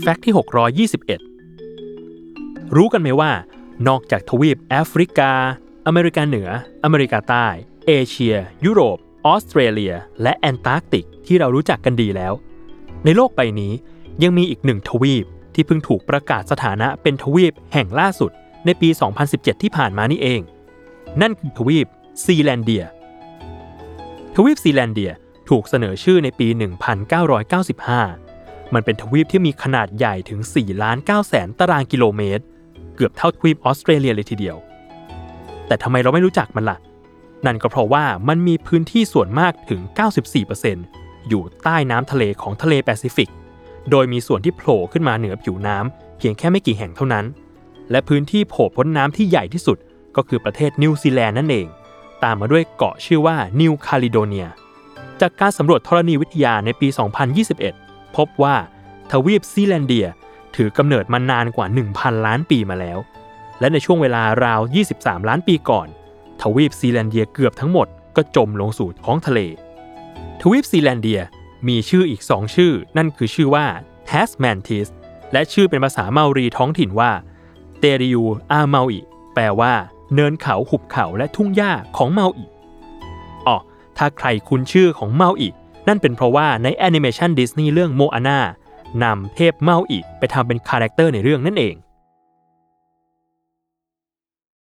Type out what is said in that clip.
fact ที่ 621 รู้กันไหมว่า นอกจากทวีปแอฟริกา อเมริกาเหนือ อเมริกาใต้ เอเชีย ยุโรป ออสเตรเลีย และแอนตาร์กติกที่เรารู้จักกันดีแล้ว ในโลกใบนี้ยังมีอีกหนึ่งทวีปที่เพิ่งถูกประกาศสถานะเป็นทวีปแห่งล่าสุดในปี 2017 ที่ผ่านมานี่เอง นั่นคือทวีปซีแลนเดีย ทวีปซีแลนเดียถูกเสนอชื่อในปี 1995 มันเป็นทวีปที่มีขนาดใหญ่ถึง4ล้าน9แสนตารางกิโลเมตร เกือบเท่าทวีปออสเตรเลียเลยทีเดียว แต่ทำไมเราไม่รู้จักมันล่ะ นั่นก็เพราะว่ามันมีพื้นที่ส่วนมากถึง 94%อยู่ใต้น้ำทะเลของทะเลแปซิฟิก โดยมีส่วนที่โผล่ขึ้นมาเหนือผิวน้ำเพียงแค่ไม่กี่แห่งเท่านั้น และพื้นที่โผล่พ้นน้ำที่ใหญ่ที่สุด ก็คือประเทศนิวซีแลนด์นั่นเอง ตามมาด้วยเกาะชื่อว่านิวคาลิโดเนีย จากการสำรวจธรณีวิทยาในปี 2021 พบว่าทวีปซีแลนเดียถือกำเนิดมานานกว่า 1,000 ล้านปีมาแล้ว และในช่วงเวลาราว 23 ล้านปีก่อน ทวีปซีแลนเดียเกือบทั้งหมดก็จมลงสู่ท้องทะเล ทวีปซีแลนเดียมีชื่ออีก2ชื่อ นั่นคือชื่อว่า Tasmantis และชื่อเป็นภาษาเมารีท้องถิ่นว่าTe Riu-a-Māui แปลว่า เนินเขาหุบเขาและทุ่งหญ้าของเมาอิอ๋อถ้าใครคุ้นชื่อของเมาอิ นั่นเป็นเพราะว่าในแอนิเมชันดิสนีย์เรื่องโมอาน่านำเทพเมาอิไปทำเป็น character ในเรื่องนั่นเอง